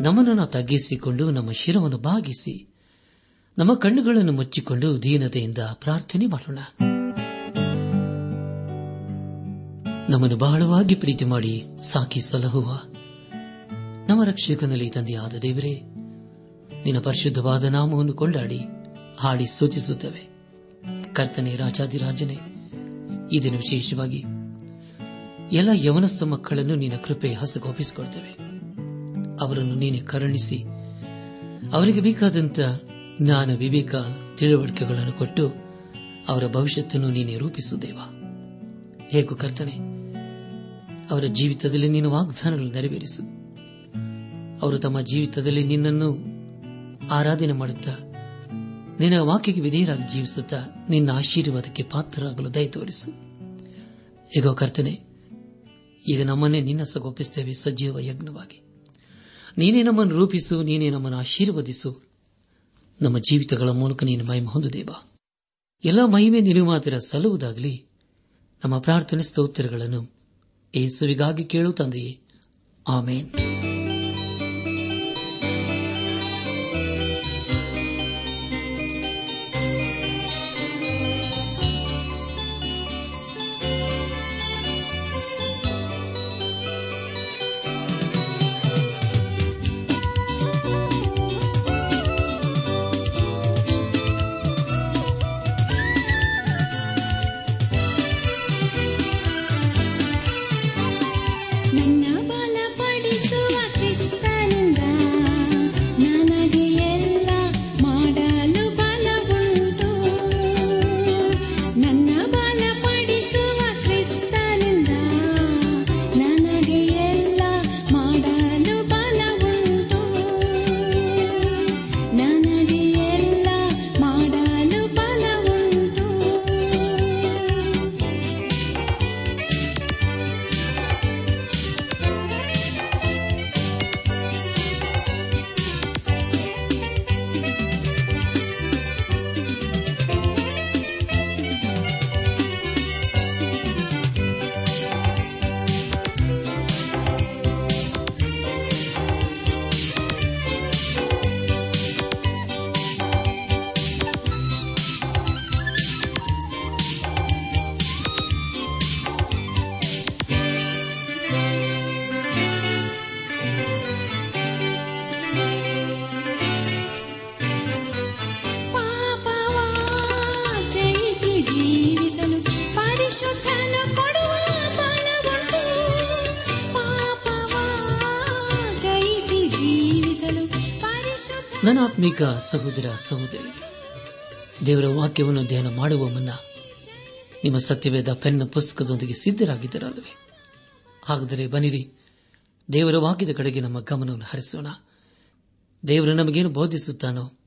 ನಮ್ಮನ್ನು ತಗ್ಗಿಸಿಕೊಂಡು ನಮ್ಮ ಶಿರವನ್ನು ಬಾಗಿಸಿ, ನಮ್ಮ ಕಣ್ಣುಗಳನ್ನು ಮುಚ್ಚಿಕೊಂಡು ದೀನತೆಯಿಂದ ಪ್ರಾರ್ಥನೆ ಮಾಡೋಣ. ನಮ್ಮನ್ನು ಬಹಳವಾಗಿ ಪ್ರೀತಿ ಮಾಡಿ ಸಾಕಿ ಸಲಹುವ ನಮ್ಮ ರಕ್ಷಕನಲ್ಲಿ ತಂದೆಯಾದ ದೇವರೇ, ನಿನ್ನ ಪರಿಶುದ್ಧವಾದ ನಾಮವನ್ನು ಕೊಂಡಾಡಿ, ಹಾಡಿ ಸೂಚಿಸುತ್ತವೆ. ಕರ್ತನೆ ರಾಜಾದಿರಾಜನೇ ಈ ವಿಶೇಷವಾಗಿ ಎಲ್ಲ ಯವನಸ್ಥ ಮಕ್ಕಳನ್ನು ನಿನ್ನ ಕೃಪೆ ಹಸಗೊಪ್ಪಿಸಿಕೊಡ್ತೇವೆ. ಅವರನ್ನು ನೀನೆ ಕರುಣಿಸಿ. ಅವರಿಗೆ ಬೇಕಾದಂತ ಜ್ಞಾನ, ವಿವೇಕ, ತಿಳುವಳಿಕೆಗಳನ್ನು ಕೊಟ್ಟು ಅವರ ಭವಿಷ್ಯತ್ತನ್ನು ನೀನೆ ರೂಪಿಸುದೇವ. ಹೇಗೂ ಕರ್ತನೆ, ಅವರ ಜೀವಿತದಲ್ಲಿ ನೀನು ವಾಗ್ದಾನಗಳು ನೆರವೇರಿಸು. ಅವರು ತಮ್ಮ ಜೀವಿತದಲ್ಲಿ ನಿನ್ನನ್ನು ಆರಾಧನೆ ಮಾಡುತ್ತಾ, ನಿನ್ನ ವಾಕ್ಯಕ್ಕೆ ವಿಧೇಯರಾಗಿ ಜೀವಿಸುತ್ತಾ ನಿನ್ನ ಆಶೀರ್ವಾದಕ್ಕೆ ಪಾತ್ರರಾಗಲು ದಯ ತೋರಿಸು. ಈಗ ಕರ್ತನೆ, ಈಗ ನಮ್ಮನ್ನೇ ನಿನ್ನ ಸಗೊಪ್ಪಿಸುತ್ತೇವೆ ಸಜೀವ ಯಜ್ಞವಾಗಿ. ನೀನೇ ನಮ್ಮನ್ನು ರೂಪಿಸು, ನೀನೇ ನಮ್ಮನ್ನು ಆಶೀರ್ವದಿಸು. ನಮ್ಮ ಜೀವಿತಗಳ ಮೂಲಕ ನೀನು ಮಹಿಮೆ ಹೊಂದುದೇವ ಎಲ್ಲ ಮಹಿಮೆ ನೀನು ಮಾತ್ರ ಸಲ್ಲುವುದಾಗಲಿ, ನಮ್ಮ ಪ್ರಾರ್ಥನೆ ಸ್ತೋತ್ರಗಳನ್ನು ಏಸುವಿಗಾಗಿ ಕೇಳು ತಂದೆಯೇ. ಆಮೇನ್. ಆತ್ಮಿಕ ಸಹೋದರ ಸಹೋದರಿ, ದೇವರ ವಾಕ್ಯವನ್ನು ಧ್ಯಾನ ಮಾಡುವ ಮುನ್ನ ನಿಮ್ಮ ಸತ್ಯವೇದ ಪೆನ್ನ ಪುಸ್ತಕದೊಂದಿಗೆ ಸಿದ್ದರಾಗಿದ್ದರಲ್ಲವೇ ಹಾಗಾದರೆ ಬನ್ನಿರಿ, ದೇವರ ವಾಕ್ಯದ ಕಡೆಗೆ ನಮ್ಮ ಗಮನವನ್ನು ಹರಿಸೋಣ. ದೇವರು ನಮಗೇನು ಬೋಧಿಸುತ್ತಾನೋ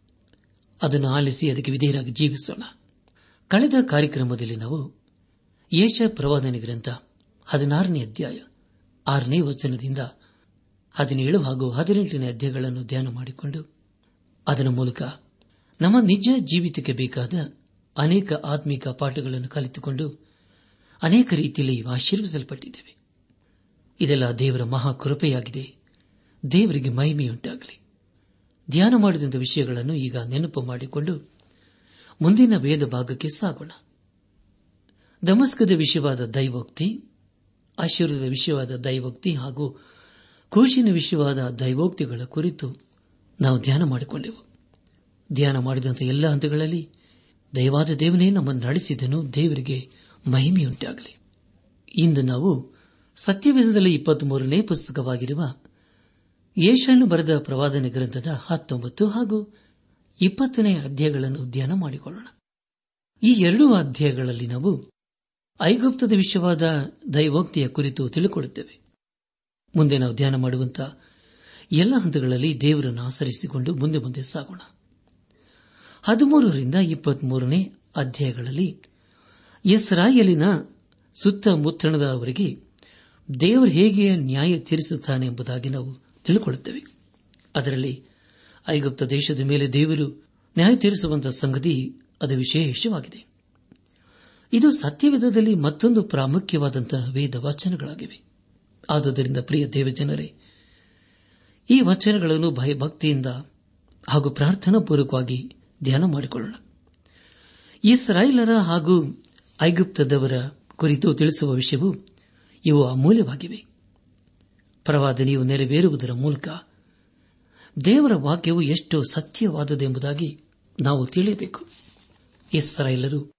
ಅದನ್ನು ಆಲಿಸಿ ಅದಕ್ಕೆ ವಿಧೇಯರಾಗಿ ಜೀವಿಸೋಣ. ಕಳೆದ ಕಾರ್ಯಕ್ರಮದಲ್ಲಿ ನಾವು ಯೇಷ ಪ್ರವಾದನೆ ಗ್ರಂಥ ಹದಿನಾರನೇ ಅಧ್ಯಾಯ ಆರನೇ ವಚನದಿಂದ ಹದಿನೇಳು ಹಾಗೂ ಹದಿನೆಂಟನೇ ಅಧ್ಯಾಯಗಳನ್ನು ಧ್ಯಾನ ಮಾಡಿಕೊಂಡು ಅದರ ಮೂಲಕ ನಮ್ಮ ನಿಜ ಜೀವಿತಕ್ಕೆ ಬೇಕಾದ ಅನೇಕ ಆತ್ಮಿಕ ಪಾಠಗಳನ್ನು ಕಲಿತುಕೊಂಡು ಅನೇಕ ರೀತಿಯಲ್ಲಿ ಆಶೀರ್ವಿಸಲ್ಪಟ್ಟಿದ್ದೇವೆ ಇದೆಲ್ಲ ದೇವರ ಮಹಾ ಕೃಪೆಯಾಗಿದೆ ದೇವರಿಗೆ ಮಹಿಮೆಯುಂಟಾಗಲಿ. ಧ್ಯಾನ ಮಾಡಿದಂಥ ವಿಷಯಗಳನ್ನು ಈಗ ನೆನಪು ಮಾಡಿಕೊಂಡು ಮುಂದಿನ ವೇದ ಭಾಗಕ್ಕೆ ಸಾಗೋಣ. ದಮಸ್ಕದ ವಿಷಯವಾದ ದೈವೋಕ್ತಿ ಆಶೀರ್ವದ ವಿಷಯವಾದ ದೈವೋಕ್ತಿ ಹಾಗೂ ಕೋಶಿನ ವಿಷಯವಾದ ದೈವೋಕ್ತಿಗಳ ಕುರಿತು ನಾವು ಧ್ಯಾನ ಮಾಡಿಕೊಂಡೆವು. ಧ್ಯಾನ ಮಾಡಿದಂಥ ಎಲ್ಲ ಹಂತಗಳಲ್ಲಿ ದಯವಾದ ದೇವನೇ ನಮ್ಮನ್ನು ನಡೆಸಿದನು, ದೇವರಿಗೆ ಮಹಿಮೆಯುಂಟಾಗಲಿ. ಇಂದು ನಾವು ಸತ್ಯವೇಧದಲ್ಲಿ ಇಪ್ಪತ್ಮೂರನೇ ಪುಸ್ತಕವಾಗಿರುವ ಯೇಷನ್ನು ಬರೆದ ಪ್ರವಾದನೆ ಗ್ರಂಥದ ಹತ್ತೊಂಬತ್ತು ಹಾಗೂ ಇಪ್ಪತ್ತನೇ ಅಧ್ಯಾಯಗಳನ್ನು ಧ್ಯಾನ ಮಾಡಿಕೊಳ್ಳೋಣ. ಈ ಎರಡೂ ಅಧ್ಯಾಯಗಳಲ್ಲಿ ನಾವು ಐಗುಪ್ತದ ವಿಷಯವಾದ ದೈವೋಕ್ತಿಯ ಕುರಿತು ತಿಳಿದುಕೊಳ್ಳುತ್ತೇವೆ ಮುಂದೆ ನಾವು ಧ್ಯಾನ ಮಾಡುವಂತ ಎಲ್ಲ ಹಂತಗಳಲ್ಲಿ ದೇವರನ್ನು ಆಚರಿಸಿಕೊಂಡು ಮುಂದೆ ಮುಂದೆ ಸಾಗೋಣ. ಹದಿಮೂರರಿಂದ ಇಪ್ಪತ್ಮೂರನೇ ಅಧ್ಯಾಯಗಳಲ್ಲಿ ಇಸ್ರಾಯೇಲಿನ ಸುತ್ತಮುತ್ತಣದವರಿಗೆ ದೇವರು ಹೇಗೆ ನ್ಯಾಯ ತೀರಿಸುತ್ತಾನೆ ಎಂಬುದಾಗಿ ನಾವು ತಿಳಿಕೊಳ್ಳುತ್ತೇವೆ. ಅದರಲ್ಲಿ ಐಗುಪ್ತ ದೇಶದ ಮೇಲೆ ದೇವರು ನ್ಯಾಯ ತೀರಿಸುವಂತಹ ಸಂಗತಿ ಅದು ವಿಶೇಷವಾಗಿದೆ. ಇದು ಸತ್ಯವೇಧದಲ್ಲಿ ಮತ್ತೊಂದು ಪ್ರಾಮುಖ್ಯವಾದಂತಹ ವೇದ ವಾಚನಗಳಾಗಿವೆ ಆದುದರಿಂದ ಪ್ರಿಯ ದೇವಜನರೇ ಈ ವಚನಗಳನ್ನು ಭಯಭಕ್ತಿಯಿಂದ ಹಾಗೂ ಪ್ರಾರ್ಥನಾಪೂರ್ವಕವಾಗಿ ಧ್ಯಾನ ಮಾಡಿಕೊಳ್ಳೋಣ. ಇಸ್ರಾಯೇಲರ ಹಾಗೂ ಐಗುಪ್ತದವರ ಕುರಿತು ತಿಳಿಸುವ ವಿಷಯವು ಇವು ಅಮೂಲ್ಯವಾಗಿವೆ. ಪ್ರವಾದನೆಯು ನೆರವೇರುವುದರ ಮೂಲಕ ದೇವರ ವಾಕ್ಯವು ಎಷ್ಟು ಸತ್ಯವಾದದೆಂಬುದಾಗಿ ನಾವು ತಿಳಿಯಬೇಕು. ಇಸ್ರಾಯೇಲರು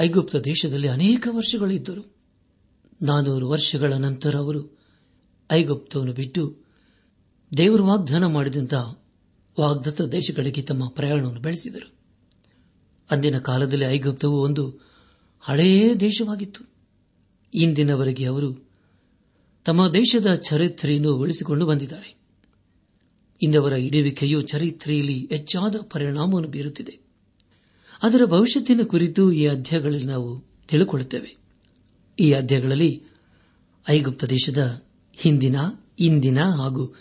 ಐಗುಪ್ತ ದೇಶದಲ್ಲಿ ಅನೇಕ ವರ್ಷಗಳಿದ್ದರು. ನಾನೂರು ವರ್ಷಗಳ ನಂತರ ಅವರು ಐಗುಪ್ತವನ್ನು ಬಿಟ್ಟು ದೇವರು ವಾಗ್ದಾನ ಮಾಡಿದಂತಹ ವಾಗ್ದತ್ತ ದೇಶಗಳಿಗೆ ತಮ್ಮ ಪ್ರಯಾಣವನ್ನು ಬೆಳೆಸಿದರು. ಅಂದಿನ ಕಾಲದಲ್ಲಿ ಐಗುಪ್ತವು ಒಂದು ಹಳೆಯ ದೇಶವಾಗಿತ್ತು. ಇಂದಿನವರೆಗೆ ಅವರು ತಮ್ಮ ದೇಶದ ಚರಿತ್ರೆಯನ್ನು ಉಳಿಸಿಕೊಂಡು ಬಂದಿದ್ದಾರೆ. ಇಂದವರ ಇಡುವಿಕೆಯು ಚರಿತ್ರೆಯಲ್ಲಿ ಹೆಚ್ಚಾದ ಪರಿಣಾಮವನ್ನು ಬೀರುತ್ತಿದೆ. ಅದರ ಭವಿಷ್ಯತ್ತಿನ ಕುರಿತು ಈ ಅಧ್ಯಾಯಗಳಲ್ಲಿ ನಾವು ತಿಳಿದುಕೊಳ್ಳುತ್ತೇವೆ ಈ ಅಧ್ಯಾಯಗಳಲ್ಲಿ ಐಗುಪ್ತ ದೇಶದ ಹಿಂದಿನ, ಇಂದಿನ ಹಾಗೂ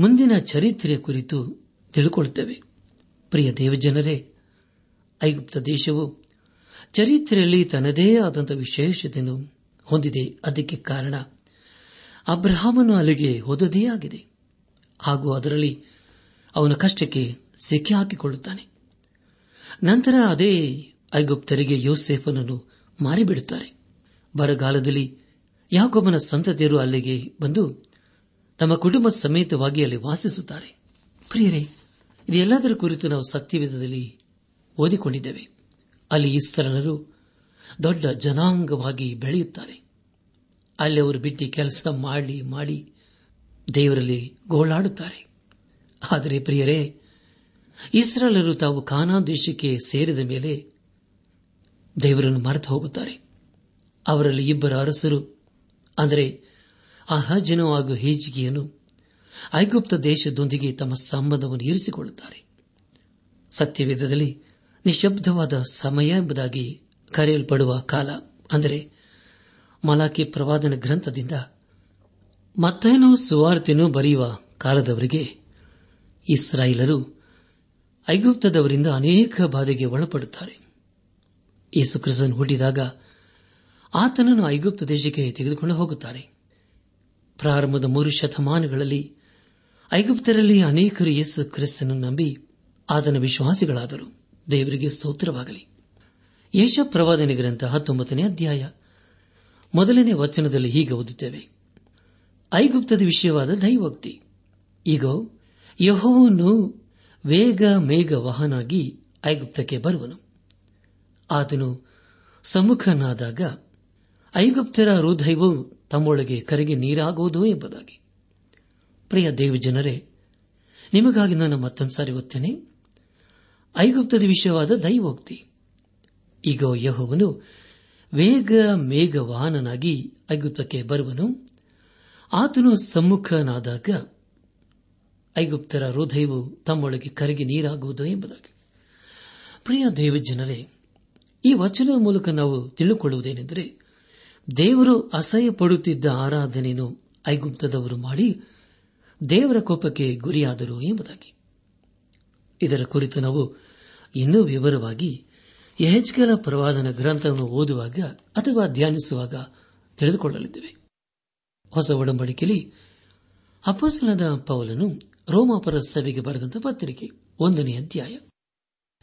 ಮುಂದಿನ ಚರಿತ್ರೆಯ ಕುರಿತು ತಿಳ್ಕೊಳ್ತೇವೆ. ಪ್ರಿಯ ದೇವಜನರೇ, ಐಗುಪ್ತ ದೇಶವು ಚರಿತ್ರೆಯಲ್ಲಿ ತನ್ನದೇ ಆದಂತಹ ವಿಶೇಷತೆಯನ್ನು ಹೊಂದಿದೆ. ಅದಕ್ಕೆ ಕಾರಣ ಅಬ್ರಹಾಮನು ಅಲ್ಲಿಗೆ ಹೋದದೇ ಆಗಿದೆ. ಹಾಗೂ ಅದರಲ್ಲಿ ಅವನ ಕಷ್ಟಕ್ಕೆ ಸಿಕ್ಕಿ ಹಾಕಿಕೊಳ್ಳುತ್ತಾನೆ. ನಂತರ ಅದೇ ಐಗುಪ್ತರಿಗೆ ಯೋಸೆಫನನ್ನು ಮಾರಿಬಿಡುತ್ತಾರೆ. ಬರಗಾಲದಲ್ಲಿ ಯಾಕೊಬ್ಬನ ಸಂತತಿಯರು ಅಲ್ಲಿಗೆ ಬಂದು ತಮ್ಮ ಕುಟುಂಬ ಸಮೇತವಾಗಿ ಅಲ್ಲಿ ವಾಸಿಸುತ್ತಾರೆ. ಪ್ರಿಯರೇ, ಇದೆಲ್ಲದರ ಕುರಿತು ನಾವು ಸತ್ಯವೇಧದಲ್ಲಿ ಓದಿಕೊಂಡಿದ್ದೇವೆ. ಅಲ್ಲಿ ಇಸ್ತರನರು ದೊಡ್ಡ ಜನಾಂಗವಾಗಿ ಬೆಳೆಯುತ್ತಾರೆ. ಅಲ್ಲಿ ಅವರು ಬಿಟ್ಟು ಕೆಲಸ ಮಾಡಿ ಮಾಡಿ ದೇವರಲ್ಲಿ ಗೋಳಾಡುತ್ತಾರೆ. ಆದರೆ ಪ್ರಿಯರೇ ಇಸ್ರಾಲರು ತಾವು ಕಾನಾ ದೇಶಕ್ಕೆ ಸೇರಿದ ಮೇಲೆ ದೇವರನ್ನು ಮರೆತು ಹೋಗುತ್ತಾರೆ ಅವರಲ್ಲಿ ಇಬ್ಬರ ಅರಸರು, ಅಂದರೆ ಅಹಜನು ಹಾಗೂ ಹೇಜಿಗೆಯನ್ನು ಐಗುಪ್ತ ದೇಶದೊಂದಿಗೆ ತಮ್ಮ ಸಂಬಂಧವನ್ನು ಇರಿಸಿಕೊಳ್ಳುತ್ತಾರೆ. ಸತ್ಯವೇದದಲ್ಲಿ ನಿಶಬ್ದವಾದ ಸಮಯ ಎಂಬುದಾಗಿ ಕರೆಯಲ್ಪಡುವ ಕಾಲ, ಅಂದರೆ ಮಲಾಕಿ ಪ್ರವಾದನ ಗ್ರಂಥದಿಂದ ಮತ್ತೇನೋ ಸುವಾರ್ತೆನೂ ಬರೆಯುವ ಕಾಲದವರಿಗೆ ಇಸ್ರಾಯೇಲರು ಐಗುಪ್ತದವರಿಂದ ಅನೇಕ ಬಾಧೆಗೆ ಒಳಪಡುತ್ತಾರೆ. ಯೇಸುಕ್ರಿಸ್ತನ್ ಹುಟ್ಟಿದಾಗ ಆತನನ್ನು ಐಗುಪ್ತ ದೇಶಕ್ಕೆ ತೆಗೆದುಕೊಂಡು ಹೋಗುತ್ತಾರೆ. ಪ್ರಾರಂಭದ ಮೂರು ಶತಮಾನಗಳಲ್ಲಿ ಐಗುಪ್ತರಲ್ಲಿ ಅನೇಕರು ಯೇಸು ಕ್ರಿಸ್ತನನ್ನು ನಂಬಿ ಆತನ ವಿಶ್ವಾಸಿಗಳಾದರು. ದೇವರಿಗೆ ಸ್ತೋತ್ರವಾಗಲಿ. ಯೇಷ ಪ್ರವಾದನೆ ಗ್ರಂಥ ಹತ್ತೊಂಬತ್ತನೇ ಅಧ್ಯಾಯ ಮೊದಲನೇ ವಚನದಲ್ಲಿ ಹೀಗೆ ಓದುತ್ತೇವೆ. ಐಗುಪ್ತದ ವಿಷಯವಾದ ದೈವೋಕ್ತಿ. ಈಗ ಯಹೋವನ್ನು ವೇಗ ಮೇಘ ವಾಹನಾಗಿ ಐಗುಪ್ತಕ್ಕೆ ಬರುವನು. ಆತನು ಸಮ್ಮುಖನಾದಾಗ ಐಗುಪ್ತರ ಹೃದಯವು ತಮ್ಮೊಳಗೆ ಕರೆಗೆ ನೀರಾಗುವುದು ಎಂಬುದಾಗಿ. ಪ್ರಿಯ ದೇವಜನರೇ ನಿಮಗಾಗಿ ನಾನು ಮತ್ತೊಂದು ಸಾರಿ ಓದ್ತೇನೆ. ಐಗುಪ್ತದ ವಿಷಯವಾದ ದೈವೋಕ್ತಿ. ಈಗ ಯಹೋವನು ವೇಗ ಮೇಘವಾಹನನಾಗಿ ಐಗುಪ್ತಕ್ಕೆ ಬರುವನು. ಆತನು ಸಮ್ಮುಖನಾದಾಗ ಐಗುಪ್ತರ ಹೃದಯವು ತಮ್ಮೊಳಗೆ ಕರಗಿ ನೀರಾಗುವುದು ಎಂಬುದಾಗಿ. ಪ್ರಿಯ ದೇವಜನರೇ ಈ ವಚನದ ಮೂಲಕ ನಾವು ತಿಳಿದುಕೊಳ್ಳುವುದೇನೆಂದರೆ ದೇವರು ಅಸಹ್ಯ ಪಡುತ್ತಿದ್ದ ಆರಾಧನೆಯನ್ನು ಐಗುಪ್ತದವರು ಮಾಡಿ ದೇವರ ಕೋಪಕ್ಕೆ ಗುರಿಯಾದರು ಎಂಬುದಾಗಿ. ಇದರ ಕುರಿತು ನಾವು ಇನ್ನೂ ವಿವರವಾಗಿ ಯಹೆಚ್ಕಲ ಪ್ರವಾದನ ಗ್ರಂಥವನ್ನು ಓದುವಾಗ ಅಥವಾ ಧ್ಯಾನಿಸುವಾಗ ತಿಳಿದುಕೊಳ್ಳಲಿದ್ದೇವೆ. ಹೊಸ ಒಡಂಬಡಿಕೆಯಲ್ಲಿ ಅಪಸನದ ಪೌಲನು ರೋಮಾಪರ ಸಭೆಗೆ ಬರೆದಂತಹ ಪತ್ರಿಕೆ ಒಂದನೇ ಅಧ್ಯಾಯ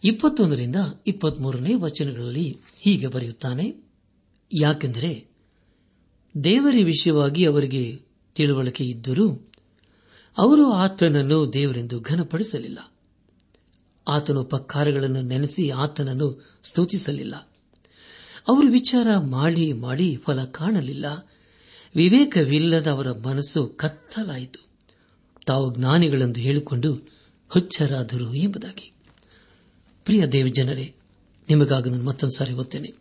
ಇಪ್ಪತ್ತೊಂದರಿಂದ ಇಪ್ಪತ್ಮೂರನೇ ವಚನಗಳಲ್ಲಿ ಹೀಗೆ ಬರೆಯುತ್ತಾನೆ, ಯಾಕೆಂದರೆ ದೇವರ ವಿಷಯವಾಗಿ ಅವರಿಗೆ ತಿಳುವಳಿಕೆ ಇದ್ದರೂ ಅವರು ಆತನನ್ನು ದೇವರೆಂದು ಘನಪಡಿಸಲಿಲ್ಲ. ಆತನ ಉಪಕಾರಗಳನ್ನು ನೆನೆಸಿ ಆತನನ್ನು ಸ್ತುತಿಸಲಿಲ್ಲ. ಅವರು ವಿಚಾರ ಮಾಡಿ ಮಾಡಿ ಫಲ ಕಾಣಲಿಲ್ಲ. ವಿವೇಕವಿಲ್ಲದ ಅವರ ಮನಸ್ಸು ಕತ್ತಲಾಯಿತು. ತಾವು ಜ್ಞಾನಿಗಳೆಂದು ಹೇಳಿಕೊಂಡು ಹುಚ್ಚರಾದರು ಎಂಬುದಾಗಿ. ಪ್ರಿಯ ದೇವಜನರೇ, ನಿಮಗಾಗ ನಾನು ಮತ್ತೊಂದು ಸಾರಿ ಓದ್ತೇನೆ.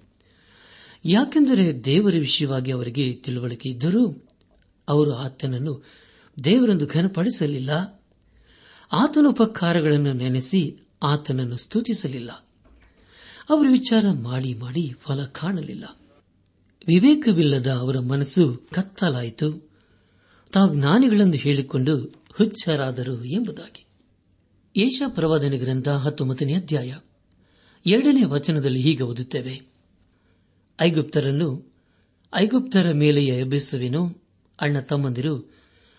ಯಾಕೆಂದರೆ ದೇವರ ವಿಷಯವಾಗಿ ಅವರಿಗೆ ತಿಳುವಳಿಕೆ ಇದ್ದರೂ ಅವರು ಆತನನ್ನು ದೇವರೆಂದು ಘನಪಡಿಸಲಿಲ್ಲ. ಆತನ ಉಪಕಾರಗಳನ್ನು ನೆನೆಸಿ ಆತನನ್ನು ಸ್ತುತಿಸಲಿಲ್ಲ. ಅವರು ವಿಚಾರ ಮಾಡಿ ಮಾಡಿ ಫಲ ಕಾಣಲಿಲ್ಲ. ವಿವೇಕವಿಲ್ಲದ ಅವರ ಮನಸ್ಸು ಕತ್ತಲಾಯಿತು. ತಾವು ಜ್ಞಾನಿಗಳನ್ನು ಹೇಳಿಕೊಂಡು ಹುಚ್ಚರಾದರು ಎಂಬುದಾಗಿ. ಏಷಾ ಪ್ರವಾದನೆ ಗ್ರಂಥ ಹತ್ತೊಂಬತ್ತನೇ ಅಧ್ಯಾಯ. ಎರಡನೇ ವಚನದಲ್ಲಿ ಹೀಗೆ ಓದುತ್ತೇವೆ. ಐಗುಪ್ತರನ್ನು ಐಗುಪ್ತರ ಮೇಲೆಯೇ ಎಬ್ಬಿಸುವೆನು ಅಣ್ಣ ತಮ್ಮಂದಿರು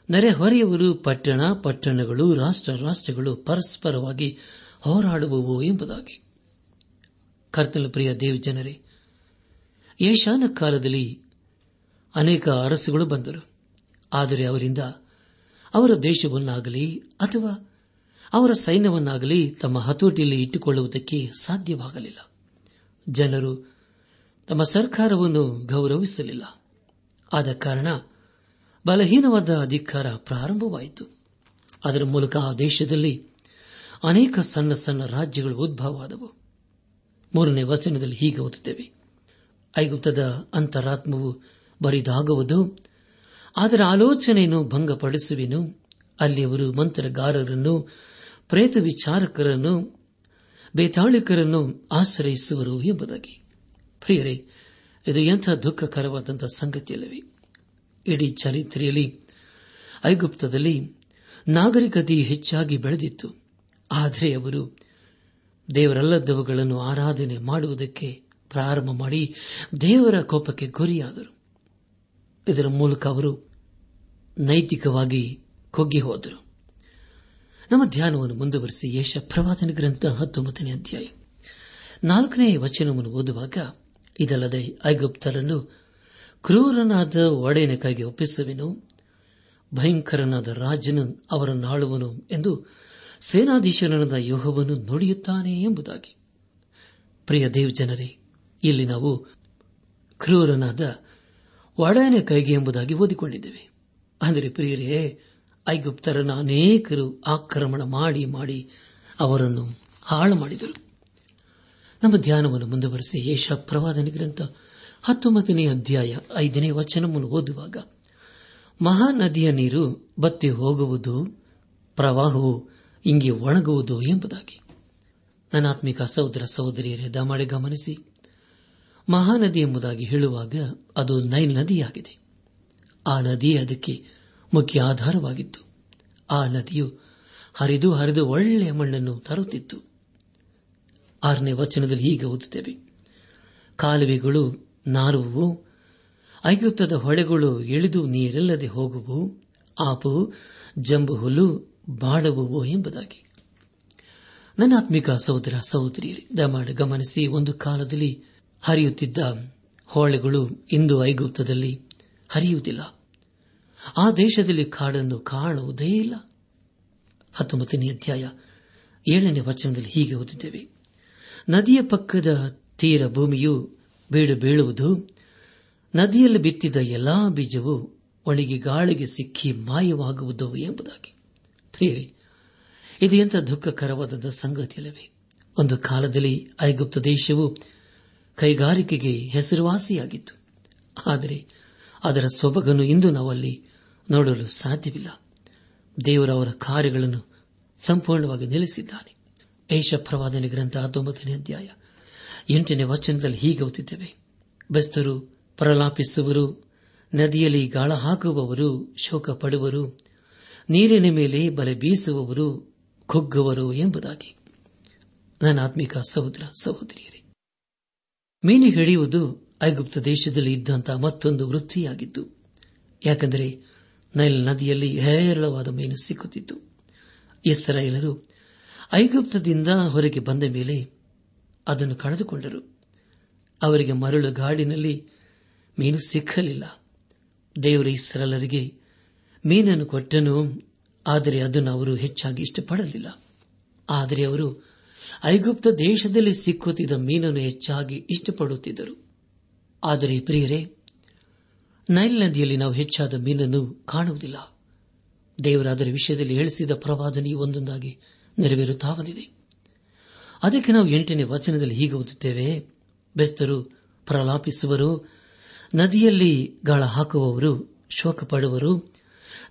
ನೆರೆಹೊರೆಯವರು ಪಟ್ಟಣ ಪಟ್ಟಣಗಳು, ರಾಷ್ಟ್ರ ರಾಷ್ಟ್ರಗಳು ಪರಸ್ಪರವಾಗಿ ಹೋರಾಡುವವು ಎಂಬುದಾಗಿ. ಕರ್ತನ ಪ್ರಿಯ ದೇವ್ ಜನರೇ, ಏಷಾನ ಕಾಲದಲ್ಲಿ ಅನೇಕ ಅರಸುಗಳು ಬಂದರು. ಆದರೆ ಅವರಿಂದ ಅವರ ದೇಶವನ್ನಾಗಲಿ ಅಥವಾ ಅವರ ಸೈನ್ಯವನ್ನಾಗಲಿ ತಮ್ಮ ಹತೋಟಿಯಲ್ಲಿ ಇಟ್ಟುಕೊಳ್ಳುವುದಕ್ಕೆ ಸಾಧ್ಯವಾಗಲಿಲ್ಲ. ಜನರು ತಮ್ಮ ಸರ್ಕಾರವನ್ನು ಗೌರವಿಸಲಿಲ್ಲ. ಆದ ಕಾರಣ ಬಲಹೀನವಾದ ಅಧಿಕಾರ ಪ್ರಾರಂಭವಾಯಿತು. ಅದರ ಮೂಲಕ ಆ ದೇಶದಲ್ಲಿ ಅನೇಕ ಸಣ್ಣ ಸಣ್ಣ ರಾಜ್ಯಗಳು ಉದ್ಭವವಾದವು ಮೂರನೇ ವಚನದಲ್ಲಿ ಹೀಗೆ ಓದುತ್ತೇವೆ. ಐಗುಪ್ತದ ಅಂತರಾತ್ಮವು ಬರಿದಾಗುವುದು, ಅದರ ಆಲೋಚನೆಯನ್ನು ಭಂಗಪಡಿಸುವೆನು. ಅಲ್ಲಿ ಅವರು ಮಂತ್ರಗಾರರನ್ನು ಪ್ರೇತ ವಿಚಾರಕರನ್ನು ಬೇತಾಳಿಕರನ್ನು ಆಶ್ರಯಿಸುವರು ಎಂಬುದಾಗಿ. ಪ್ರಿಯರೇ, ಇದು ಎಂಥ ದುಃಖಕರವಾದಂತಹ ಸಂಗತಿಯಲ್ಲವೇ? ಇಡೀ ಚರಿತ್ರೆಯಲ್ಲಿ ಐಗುಪ್ತದಲ್ಲಿ ನಾಗರಿಕತೆ ಹೆಚ್ಚಾಗಿ ಬೆಳೆದಿತ್ತು. ಆದರೆ ಅವರು ದೇವರಲ್ಲದವುಗಳನ್ನು ಆರಾಧನೆ ಮಾಡುವುದಕ್ಕೆ ಪ್ರಾರಂಭ ಮಾಡಿ ದೇವರ ಕೋಪಕ್ಕೆ ಗುರಿಯಾದರು. ಇದರ ಮೂಲಕ ಅವರು ನೈತಿಕವಾಗಿ ಕೊಗ್ಗಿ ಹೋದರು ನಮ್ಮ ಧ್ಯಾನವನ್ನು ಮುಂದುವರೆಸಿ ಯಶ ಪ್ರವಾದನ ಗ್ರಂಥ ಹತ್ತೊಂಬತ್ತನೇ ಅಧ್ಯಾಯ. ನಾಲ್ಕನೇ ವಚನವನ್ನು ಓದುವಾಗ ಇದಲ್ಲದೆ ಐಗುಪ್ತರನ್ನು ಕ್ರೂರನಾದ ಒಡೆಯನಕ್ಕಾಗಿ ಕೈಗೆ ಒಪ್ಪಿಸುವೆನು. ಭಯಂಕರನಾದ ರಾಜನು ಅವರನ್ನು ಆಳುವನು ಎಂದು ಸೇನಾಧೀಶನಾದ ಯೋಹವನ್ನು ನುಡಿಯುತ್ತಾನೆ ಎಂಬುದಾಗಿ. ಪ್ರಿಯ ದೇವ್ ಜನರೇ ಇಲ್ಲಿ ನಾವು ಕ್ರೂರನಾದ ಒಡೆಯನ ಕೈಗೆ ಎಂಬುದಾಗಿ ಓದಿಕೊಂಡಿದ್ದೇವೆ. ಅಂದರೆ ಪ್ರಿಯರೇ, ಐಗುಪ್ತರನ್ನು ಅನೇಕರು ಆಕ್ರಮಣ ಮಾಡಿ ಮಾಡಿ ಅವರನ್ನು ಹಾಳು ಮಾಡಿದರು ನಮ್ಮ ಧ್ಯಾನವನ್ನು ಮುಂದುವರೆಸಿ ಯೇಷ ಪ್ರವಾದನೆ ಗ್ರಂಥ ಹತ್ತೊಂಬತ್ತನೇ ಅಧ್ಯಾಯ ಐದನೇ ವಚನವನ್ನು ಓದುವಾಗ, ಮಹಾನದಿಯ ನೀರು ಬತ್ತಿ ಹೋಗುವುದು, ಪ್ರವಾಹವು ಇಂಗೆ ಒಣಗುವುದು ಎಂಬುದಾಗಿ. ನನಾತ್ಮಿಕ ಸಹೋದರ ಸಹೋದರಿಯರೇ ದಮಾಡೆ ಗಮನಿಸಿ. ಮಹಾನದಿ ಎಂಬುದಾಗಿ ಹೇಳುವಾಗ ಅದು ನೈಲ್ ನದಿಯಾಗಿದೆ. ಆ ನದಿ ಅದಕ್ಕೆ ಮುಖ್ಯ ಆಧಾರವಾಗಿತ್ತು. ಆ ನದಿಯು ಹರಿದು ಹರಿದು ಒಳ್ಳೆಯ ಮಣ್ಣನ್ನು ತರುತ್ತಿತ್ತು. ಆರನೇ ವಚನದಲ್ಲಿ ಹೀಗೆ ಓದುತ್ತೇವೆ. ಕಾಲುವೆಗಳು ನಾರುವು, ಐಗುಪ್ತದ ಹೊಳೆಗಳು ಇಳಿದು ನೀರಿಲ್ಲದೆ ಹೋಗುವು, ಆಪು, ಜಂಬು ಹುಲ್ಲು ಬಾಡುವು ಎಂಬುದಾಗಿ. ನನ್ನ ಆತ್ಮಿಕ ಸಹೋದರ, ಸಹೋದರಿಯರೇ, ದಯಮಾಡಿ ಗಮನಿಸಿ ಒಂದು ಕಾಲದಲ್ಲಿ ಹರಿಯುತ್ತಿದ್ದ ಹೊಳೆಗಳು ಇಂದು ಐಗುಪ್ತದಲ್ಲಿ ಹರಿಯುವುದಿಲ್ಲ. ಆ ದೇಶದಲ್ಲಿ ಕಾಡನ್ನು ಕಾಣುವುದೇ ಇಲ್ಲ. ಹತ್ತೊಂಬತ್ತನೇ ಅಧ್ಯಾಯ ಏಳನೇ ವಚನದಲ್ಲಿ ಹೀಗೆ ಓದಿದ್ದೇವೆ ನದಿಯ ಪಕ್ಕದ ತೀರ ಭೂಮಿಯು ಬೀಡು ಬೀಳುವುದು. ನದಿಯಲ್ಲಿ ಬಿತ್ತಿದ ಎಲ್ಲಾ ಬೀಜವು ಒಣಗಿ ಗಾಳಿಗೆ ಸಿಕ್ಕಿ ಮಾಯವಾಗುವುದು ಎಂಬುದಾಗಿ. ಪ್ರಿಯರೇ, ಇದು ಎಂಥ ದುಃಖಕರವಾದ ಸಂಗತಿಯಲ್ಲವೇ ಒಂದು ಕಾಲದಲ್ಲಿ ಐಗುಪ್ತ ದೇಶವು ಕೈಗಾರಿಕೆಗೆ ಹೆಸರುವಾಸಿಯಾಗಿತ್ತು. ಆದರೆ ಅದರ ಸೊಬಗನ್ನು ಇಂದು ನಾವಲ್ಲಿ ನೋಡಲು ಸಾಧ್ಯವಿಲ್ಲ. ದೇವರ ಅವರ ಕಾರ್ಯಗಳನ್ನು ಸಂಪೂರ್ಣವಾಗಿ ನಿಲ್ಲಿಸಿದ್ದಾನೆ. ಏಷ ಪ್ರವಾದನೆ ಗ್ರಂಥ ಹತ್ತೊಂಬತ್ತನೇ ಅಧ್ಯಾಯ. ಎಂಟನೇ ವಚನದಲ್ಲಿ ಹೀಗೆ ಓದಿದ್ದೇವೆ ಬೆಸ್ತರು, ಪ್ರಲಾಪಿಸುವರು, ನದಿಯಲ್ಲಿ ಗಾಳ ಹಾಕುವವರು ಶೋಕ ಪಡುವರು ನೀರಿನ ಮೇಲೆ ಬಲೆ ಬೀಸುವವರು, ಕುಗ್ಗುವರು ಎಂಬುದಾಗಿ. ನನ್ನ ಆತ್ಮಿಕ ಸಹೋದರ, ಸಹೋದರಿಯರೇ, ಮೀನು ಹಿಡಿಯುವುದು ಐಗುಪ್ತ ದೇಶದಲ್ಲಿ ಇದ್ದಂತಹ ಮತ್ತೊಂದು ವೃತ್ತಿಯಾಗಿತ್ತು ಯಾಕೆಂದರೆ ನೈಲ್ ನದಿಯಲ್ಲಿ ಹೇರಳವಾದ ಮೀನು ಸಿಕ್ಕುತ್ತಿತ್ತು. ಇಸ್ರಾಯೇಲರು ಐಗುಪ್ತದಿಂದ ಹೊರಗೆ ಬಂದ ಮೇಲೆ ಅದನ್ನು ಕಳೆದುಕೊಂಡರು. ಅವರಿಗೆ ಮರಳು ಗಾಡಿನಲ್ಲಿ ಮೀನು ಸಿಕ್ಕಲಿಲ್ಲ. ದೇವರ ಇಸ್ರಲರಿಗೆ ಮೀನನ್ನು ಕೊಟ್ಟನು, ಆದರೆ ಅದನ್ನು ಅವರು ಹೆಚ್ಚಾಗಿ ಇಷ್ಟಪಡಲಿಲ್ಲ. ಆದರೆ ಅವರು ಐಗುಪ್ತ ದೇಶದಲ್ಲಿ ಸಿಕ್ಕುತ್ತಿದ್ದ ಮೀನನ್ನು ಹೆಚ್ಚಾಗಿ ಇಷ್ಟಪಡುತ್ತಿದ್ದರು. ಆದರೆ ಪ್ರಿಯರೇ, ನೈಲ್ ನದಿಯಲ್ಲಿ ನಾವು ಹೆಚ್ಚಾದ ಮೀನನ್ನು ಕಾಣುವುದಿಲ್ಲ. ದೇವರಾದರ ವಿಷಯದಲ್ಲಿ ಹೇಳಿಸಿದ ಪ್ರವಾದನೆ ಒಂದೊಂದಾಗಿ ನೆರವೇರುತ್ತಾ ಬಂದಿದೆ ಅದಕ್ಕೆ ನಾವು ಎಂಟನೇ ವಚನದಲ್ಲಿ ಹೀಗೆ ಓದುತ್ತೇವೆ. ಬೆಸ್ತರು ಪ್ರಲಾಪಿಸುವರು, ನದಿಯಲ್ಲಿ ಗಾಳ ಹಾಕುವವರು ಶೋಕ ಪಡುವರು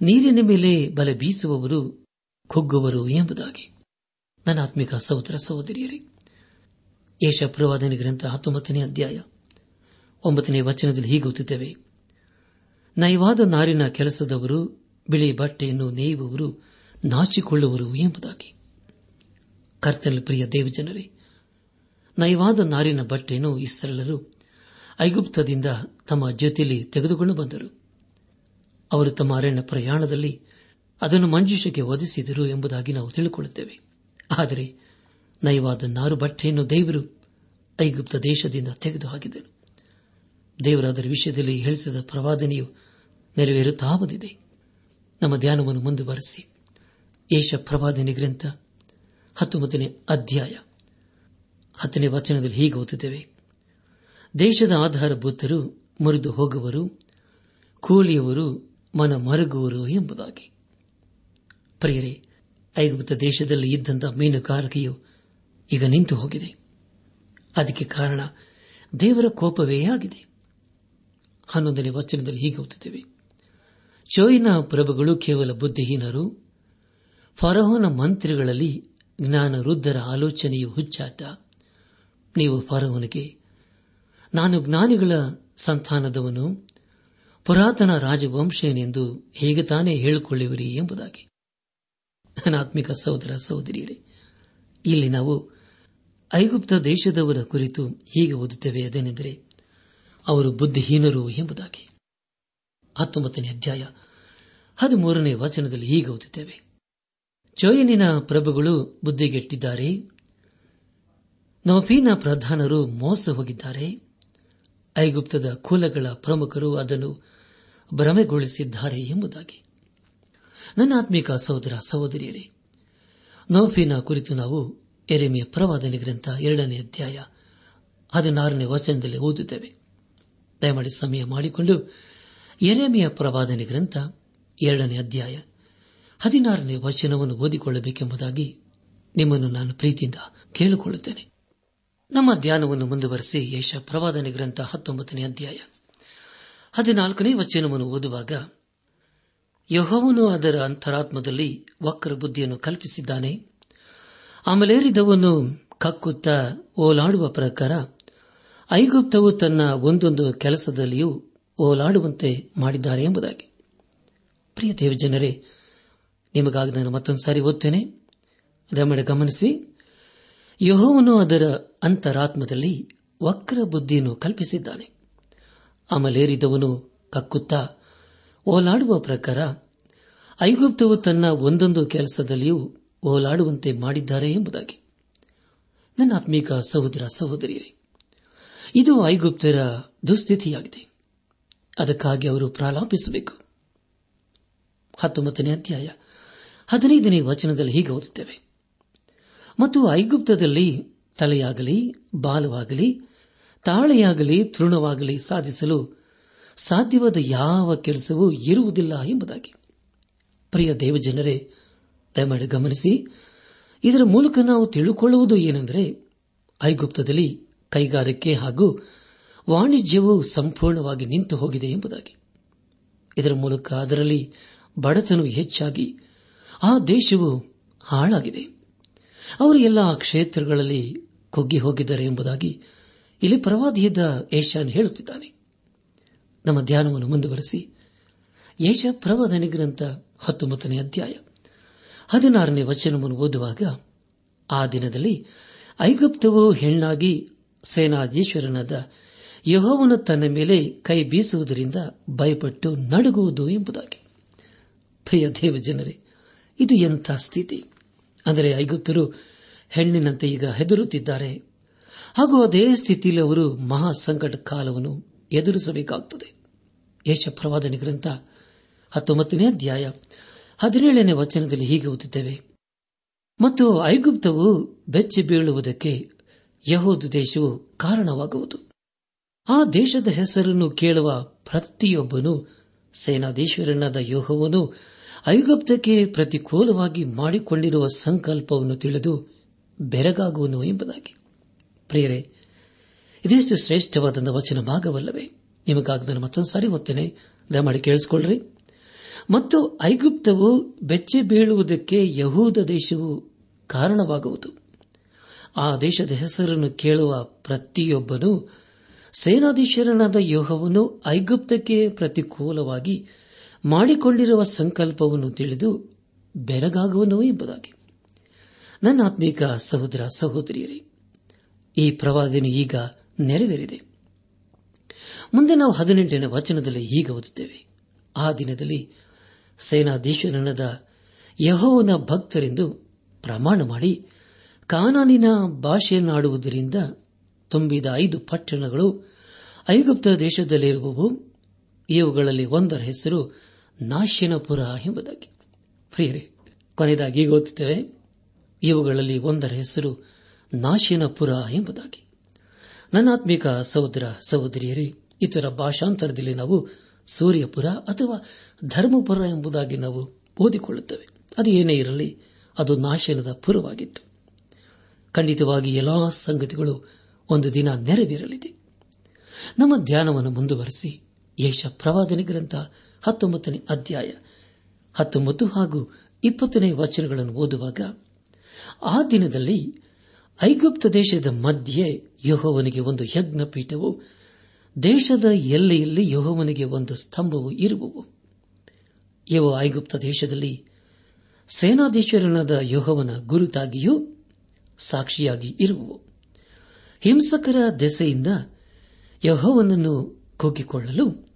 ನೀರಿನ ಮೇಲೆ ಬಲೆ ಬೀಸುವವರು ಕುಗ್ಗುವರು ಎಂಬುದಾಗಿ. ನನ್ನ ಆತ್ಮಿಕ ಸಹೋದರ ಸಹೋದರಿಯರೇ ಏಷ ಪ್ರವಾದನೆ ಗ್ರಂಥ ಹತ್ತೊಂಬತ್ತನೇ ಅಧ್ಯಾಯ ಒಂಬತ್ತನೇ ವಚನದಲ್ಲಿ ಹೀಗೆ ಓದುತ್ತೇವೆ. ನಯವಾದ ನಾರಿನ ಕೆಲಸದವರು ಬಿಳಿ ಬಟ್ಟೆಯನ್ನು ನೇಯುವವರು ನಾಚಿಕೊಳ್ಳುವರು ಎಂಬುದಾಗಿ. ಕರ್ತನ ಪ್ರಿಯ ದೇವಜನರೇ, ನಯವಾದ ನಾರಿನ ಬಟ್ಟೆಯನ್ನು ಇಸ್ರೇಲರು ಐಗುಪ್ತದಿಂದ ತಮ್ಮ ಜೊತೆಯಲ್ಲಿ ತೆಗೆದುಕೊಂಡು ಬಂದರು. ಅವರು ತಮ್ಮ ಅರಣ್ಯ ಪ್ರಯಾಣದಲ್ಲಿ ಅದನ್ನು ಮಂಜುಷಕ್ಕೆ ಒದಿಸಿದರು ಎಂಬುದಾಗಿ ನಾವು ತಿಳಿದುಕೊಳ್ಳುತ್ತೇವೆ. ಆದರೆ ನಯವಾದ ನಾರು ಬಟ್ಟೆಯನ್ನು ದೇವರು ಐಗುಪ್ತ ದೇಶದಿಂದ ತೆಗೆದು ಹಾಕಿದರು ದೇವರಾದರ ವಿಷಯದಲ್ಲಿ ಹೇಳಿಸಿದ ಪ್ರವಾದನೆಯು ನೆರವೇರುತ್ತಾ ಬಂದಿದೆ. ನಮ್ಮ ಧ್ಯಾನವನ್ನು ಮುಂದುವರೆಸಿ ಏಷ ಪ್ರವಾದನೆ ಗ್ರಂಥ ಹತ್ತೊಂಬತ್ತನೇ ಅಧ್ಯಾಯ. ಹತ್ತನೇ ವಚನದಲ್ಲಿ ಹೀಗೆ ಓದುತ್ತೇವೆ. ದೇಶದ ಆಧಾರಭೂತರು ಮುರಿದು ಹೋಗುವರು, ಕೂಲಿಯವರು ಮನ ಮರಗುವರು ಎಂಬುದಾಗಿ. ಪ್ರಿಯರೇ, ಐಗುಪ್ತ ದೇಶದಲ್ಲಿ ಇದ್ದಂಥ ಮೀನುಗಾರಿಕೆಯು ಈಗ ನಿಂತು ಹೋಗಿದೆ. ಅದಕ್ಕೆ ಕಾರಣ ದೇವರ ಕೋಪವೇ ಆಗಿದೆ. ಹನ್ನೊಂದನೇ ವಚನದಲ್ಲಿ ಹೀಗೆ ಓದುತ್ತೇವೆ. ಚೋಯಿನ ಪ್ರಭುಗಳು ಕೇವಲ ಬುದ್ಧಿಹೀನರು, ಫರೋಹನ ಮಂತ್ರಿಗಳಲ್ಲಿ ಜ್ಞಾನ ವೃದ್ಧರ ಆಲೋಚನೆಯು ಹುಚ್ಚಾಟ. ನೀವು ಪರವನಿಗೆ ನಾನು ಜ್ಞಾನಿಗಳ ಸಂತಾನದವನು, ಪುರಾತನ ರಾಜವಂಶನೆಂದು ಹೇಗೆ ತಾನೇ ಹೇಳಿಕೊಳ್ಳುವಿರಿ ಎಂಬುದಾಗಿ. ಆತ್ಮಿಕ ಸಹೋದರ ಸಹೋದರಿಯರೇ, ಇಲ್ಲಿ ನಾವು ಐಗುಪ್ತ ದೇಶದವರ ಕುರಿತು ಹೀಗೆ ಓದುತ್ತೇವೆ ಅದೇನೆಂದರೆ ಅವರು ಬುದ್ಧಿಹೀನರು ಎಂಬುದಾಗಿ. ಹತ್ತೊಂಬತ್ತನೇ ಅಧ್ಯಾಯ ಹದಿಮೂರನೇ ವಚನದಲ್ಲಿ ಹೀಗೆ ಓದುತ್ತೇವೆ. ಚೋಯನಿನ ಪ್ರಭುಗಳು ಬುದ್ಧಿಗೆಟ್ಟಿದ್ದಾರೆ. ನವಪೀನ ಪ್ರಧಾನರು ಮೋಸ ಹೋಗಿದ್ದಾರೆ. ಐಗುಪ್ತದ ಕುಲಗಳ ಪ್ರಮುಖರು ಅದನ್ನು ಭ್ರಮೆಗೊಳಿಸಿದ್ದಾರೆ ಎಂಬುದಾಗಿ. ನನ್ನ ಆತ್ಮಿಕ ಸಹೋದರ ಸಹೋದರಿಯರೇ, ನೌಫಿನ ಕುರಿತು ನಾವು ಎರೆಮೆಯ ಪ್ರವಾದನೆ ಗ್ರಂಥ ಎರಡನೇ ಅಧ್ಯಾಯ ಹದಿನಾರನೇ ವಚನದಲ್ಲಿ ಓದುತ್ತೇವೆ. ದಯಮಾಡಿ ಸಮಯ ಮಾಡಿಕೊಂಡು ಎರೆಮೆಯ ಪ್ರವಾದನೆ ಗ್ರಂಥ ಎರಡನೇ ಅಧ್ಯಾಯ ಹದಿನಾರನೇ ವಚನವನ್ನು ಓದಿಕೊಳ್ಳಬೇಕೆಂಬುದಾಗಿ ನಿಮ್ಮನ್ನು ನಾನು ಪ್ರೀತಿಯಿಂದ ಕೇಳಿಕೊಳ್ಳುತ್ತೇನೆ. ನಮ್ಮ ಧ್ಯಾನವನ್ನು ಮುಂದುವರೆಸಿ ಯಶ ಪ್ರವಾದನೆ ಗ್ರಂಥ ಹತ್ತೊಂಬತ್ತನೇ ಅಧ್ಯಾಯ. ಹದಿನಾಲ್ಕನೇ ವಚನವನ್ನು ಓದುವಾಗ, ಯಹೋವನು ಅದರ ಅಂತರಾತ್ಮದಲ್ಲಿ ವಕ್ರ ಬುದ್ಧಿಯನ್ನು ಕಲ್ಪಿಸಿದ್ದಾನೆ. ಆಮೇಲೇರಿದವನು ಕಕ್ಕುತ್ತ ಓಲಾಡುವ ಪ್ರಕಾರ, ಐಗುಪ್ತವು ತನ್ನ ಒಂದೊಂದು ಕೆಲಸದಲ್ಲಿಯೂ ಓಲಾಡುವಂತೆ ಮಾಡಿದ್ದಾರೆ ಎಂಬುದಾಗಿ. ಪ್ರಿಯ ದೇವಜನರೇ ನಿಮಗಾಗಿ ನಾನು ಮತ್ತೊಂದು ಸಾರಿ ಓದ್ತೇನೆ. ದಯಮಾಡಿ ಗಮನಿಸಿ, ಯಹೋವನು ಅದರ ಅಂತರಾತ್ಮದಲ್ಲಿ ವಕ್ರ ಬುದ್ಧಿಯನ್ನು ಕಲ್ಪಿಸಿದ್ದಾನೆ. ಅಮಲೇರಿದವನು ಕಕ್ಕುತ್ತಾ, ಓಲಾಡುವ ಪ್ರಕಾರ ಐಗುಪ್ತವು ತನ್ನ ಒಂದೊಂದು ಕೆಲಸದಲ್ಲಿಯೂ ಓಲಾಡುವಂತೆ ಮಾಡಿದ್ದಾರೆ ಎಂಬುದಾಗಿ. ನನ್ನ ಆತ್ಮೀಕ ಸಹೋದರ ಸಹೋದರಿಯರೇ, ಇದು ಐಗುಪ್ತರ ದುಸ್ಥಿತಿಯಾಗಿದೆ. ಅದಕ್ಕಾಗಿ ಅವರು ಪ್ರಾಲಾಪಿಸಬೇಕು. ಹತ್ತೊಂಬತ್ತನೇ ಅಧ್ಯಾಯ. ಹದಿನೈದನೇ ವಚನದಲ್ಲಿ ಹೀಗೆ ಓದುತ್ತೇವೆ. ಮತ್ತು ಐಗುಪ್ತದಲ್ಲಿ ತಲೆಯಾಗಲಿ, ಬಾಲವಾಗಲಿ, ತಾಳೆಯಾಗಲಿ, ತೃಣವಾಗಲಿ ಸಾಧಿಸಲು ಸಾಧ್ಯವಾದ ಯಾವ ಕೆಲಸವೂ ಇರುವುದಿಲ್ಲ ಎಂಬುದಾಗಿ. ಪ್ರಿಯ ದೇವಜನರೇ, ದಯಮಾಡಿ ಗಮನಿಸಿ, ಇದರ ಮೂಲಕ ನಾವು ತಿಳುಕೊಳ್ಳುವುದು ಏನೆಂದರೆ, ಐಗುಪ್ತದಲ್ಲಿ ಕೈಗಾರಿಕೆ ಹಾಗೂ ವಾಣಿಜ್ಯವು ಸಂಪೂರ್ಣವಾಗಿ ನಿಂತು ಹೋಗಿದೆ ಎಂಬುದಾಗಿ. ಇದರ ಮೂಲಕ ಅದರಲ್ಲಿ ಬಡತನವು ಹೆಚ್ಚಾಗಿ ಆ ದೇಶವು ಹಾಳಾಗಿದೆ. ಅವರು ಎಲ್ಲ ಕ್ಷೇತ್ರಗಳಲ್ಲಿ ಕುಗ್ಗಿ ಹೋಗಿದ್ದಾರೆ ಎಂಬುದಾಗಿ ಇಲ್ಲಿ ಪ್ರವಾದಿಯಾದ ಏಷ್ಯಾನ್ ಹೇಳುತ್ತಿದ್ದಾನೆ. ನಮ್ಮ ಧ್ಯಾನವನ್ನು ಮುಂದುವರೆಸಿ. ಏಷ ಪ್ರವಾದನಿ ಗ್ರಂಥ ಹತ್ತೊಂಬತ್ತನೇ ಅಧ್ಯಾಯ ಹದಿನಾರನೇ ವಚನವನ್ನು ಓದುವಾಗ ಆ ದಿನದಲ್ಲಿ ಐಗುಪ್ತವು ಹೆಣ್ಣಾಗಿ ಸೇನಾಧೀಶ್ವರನಾದ ಯಹೋವನು ತನ್ನ ಮೇಲೆ ಕೈ ಬೀಸುವುದರಿಂದ ಭಯಪಟ್ಟು ನಡುಗುವುದು ಎಂಬುದಾಗಿ. ಪ್ರಿಯ ದೇವಜನರೇ ಇದು ಎಂಥ ಸ್ಥಿತಿ? ಅಂದರೆ ಐಗುಪ್ತರು ಹೆಣ್ಣಿನಂತೆ ಈಗ ಹೆದರುತ್ತಿದ್ದಾರೆ. ಹಾಗೂ ಅದೇ ಸ್ಥಿತಿಯಲ್ಲಿ ಅವರು ಮಹಾ ಸಂಕಟ ಕಾಲವನ್ನು ಎದುರಿಸಬೇಕಾಗುತ್ತದೆ ಯಶ ಪ್ರವಾದನೆ ಗ್ರಂಥ ಹತ್ತೊಂಬತ್ತನೇ ಅಧ್ಯಾಯ ಹದಿನೇಳನೇ ವಚನದಲ್ಲಿ ಹೀಗೆ ಓದುತ್ತೇವೆ. ಮತ್ತು ಐಗುಪ್ತವು ಬೆಚ್ಚಿ ಬೀಳುವುದಕ್ಕೆ ಯಹೋದ ದೇಶವು ಕಾರಣವಾಗುವುದು. ಆ ದೇಶದ ಹೆಸರನ್ನು ಕೇಳುವ ಪ್ರತಿಯೊಬ್ಬನು ಸೇನಾಧೀಶ್ವರನಾದ ಯೋಹವನು ಐಗುಪ್ತಕ್ಕೆ ಪ್ರತಿಕೂಲವಾಗಿ ಮಾಡಿಕೊಂಡಿರುವ ಸಂಕಲ್ಪವನ್ನು ತಿಳಿದು ಬೆರಗಾಗುವನು ಎಂಬುದಾಗಿ. ಪ್ರಿಯರೇ, ಇದೆಷ್ಟು ಶ್ರೇಷ್ಠವಾದ ವಚನ ಭಾಗವಲ್ಲವೇ ನಿಮಗಾಗಿ ನಾನು ಮತ್ತೊಂದು ಸಾರಿ ಓದ್ತೇನೆ. ದಯಮಾಡಿ ಕೇಳಿಸಿಕೊಳ್ಳ್ರಿ. ಮತ್ತು ಐಗುಪ್ತವು ಬೆಚ್ಚೆ ಬೀಳುವುದಕ್ಕೆ ಯಹೂದ ದೇಶವು ಕಾರಣವಾಗುವುದು. ಆ ದೇಶದ ಹೆಸರನ್ನು ಕೇಳುವ ಪ್ರತಿಯೊಬ್ಬನೂ ಸೇನಾಧೀಶರನಾದ ಯೋಹವನ್ನು ಐಗುಪ್ತಕ್ಕೆ ಪ್ರತಿಕೂಲವಾಗಿ ಮಾಡಿಕೊಂಡಿರುವ ಸಂಕಲ್ಪವನ್ನು ತಿಳಿದು ಬೆರಗಾಗುವನು ಎಂಬುದಾಗಿ. ನನ್ನ ಆತ್ಮೀಕ ಸಹೋದರ ಸಹೋದರಿಯರೇ, ಈ ಪ್ರವಾದನೆ ಈಗ ನೆರವೇರಿದೆ. ಮುಂದೆ ನಾವು ಹದಿನೆಂಟನೇ ವಚನದಲ್ಲಿ ಈಗ ಓದುತ್ತೇವೆ. ಆ ದಿನದಲ್ಲಿ ಸೇನಾಧೀಶನದ ಯಹೋವನ ಭಕ್ತರೆಂದು ಪ್ರಮಾಣ ಮಾಡಿ ಕಾನಾನಿನ ಭಾಷೆಯನ್ನಾಡುವುದರಿಂದ ತುಂಬಿದ ಐದು ಪಟ್ಟಣಗಳು ಐಗುಪ್ತ ದೇಶದಲ್ಲಿರುವವು, ಇವುಗಳಲ್ಲಿ ಒಂದರ ಹೆಸರು ನಾಶಿನಪುರ ಎಂಬುದಾಗಿ. ಪ್ರಿಯರೇ, ಕೊನೆಯದಾಗಿ ಓದುತ್ತೇವೆ ಇವುಗಳಲ್ಲಿ ಒಂದರ ಹೆಸರು ನಾಶಿನಪುರ ಎಂಬುದಾಗಿ. ನನ್ನಾತ್ಮಿಕ ಸಹೋದರ, ಸಹೋದರಿಯರೇ, ಇತರ ಭಾಷಾಂತರದಲ್ಲಿ ನಾವು ಸೂರ್ಯಪುರ ಅಥವಾ ಧರ್ಮಪುರ ಎಂಬುದಾಗಿ ನಾವು ಓದಿಕೊಳ್ಳುತ್ತೇವೆ. ಅದು ಏನೇ ಇರಲಿ, ಅದು ನಾಶನದ ಪುರವಾಗಿತ್ತು. ಖಂಡಿತವಾಗಿ ಎಲ್ಲಾ ಸಂಗತಿಗಳು ಒಂದು ದಿನ ನೆರವೇರಲಿದೆ. ನಮ್ಮ ಧ್ಯಾನವನ್ನು ಮುಂದುವರೆಸಿ ಯೇಷ ಪ್ರವಾದನೆ ಗ್ರಂಥ ಹತ್ತೊಂಬತ್ತನೇ ಅಧ್ಯಾಯ, ಹತ್ತೊಂಬತ್ತು ಹಾಗೂ ಇಪ್ಪತ್ತನೇ ವಚನಗಳನ್ನು ಓದುವಾಗ, ಆ ದಿನದಲ್ಲಿ ಐಗುಪ್ತ ದೇಶದ ಮಧ್ಯೆ ಯಹೋವನಿಗೆ ಒಂದು ಯಜ್ಞ ಪೀಠವು ದೇಶದ ಎಲ್ಲೆಯಲ್ಲಿ ಯಹೋವನಿಗೆ ಒಂದು ಸ್ತಂಭವು ಇರುವವು. ಇವು ಐಗುಪ್ತ ದೇಶದಲ್ಲಿ ಸೇನಾಧೀಶ್ವರನಾದ ಯಹೋವನ ಗುರುತಾಗಿಯೂ ಸಾಕ್ಷಿಯಾಗಿ ಇರುವವು. ಹಿಂಸಕರ ದೆಸೆಯಿಂದ ಯಹೋವನನ್ನು ಕುಗ್ಗಿಕೊಳ್ಳಲು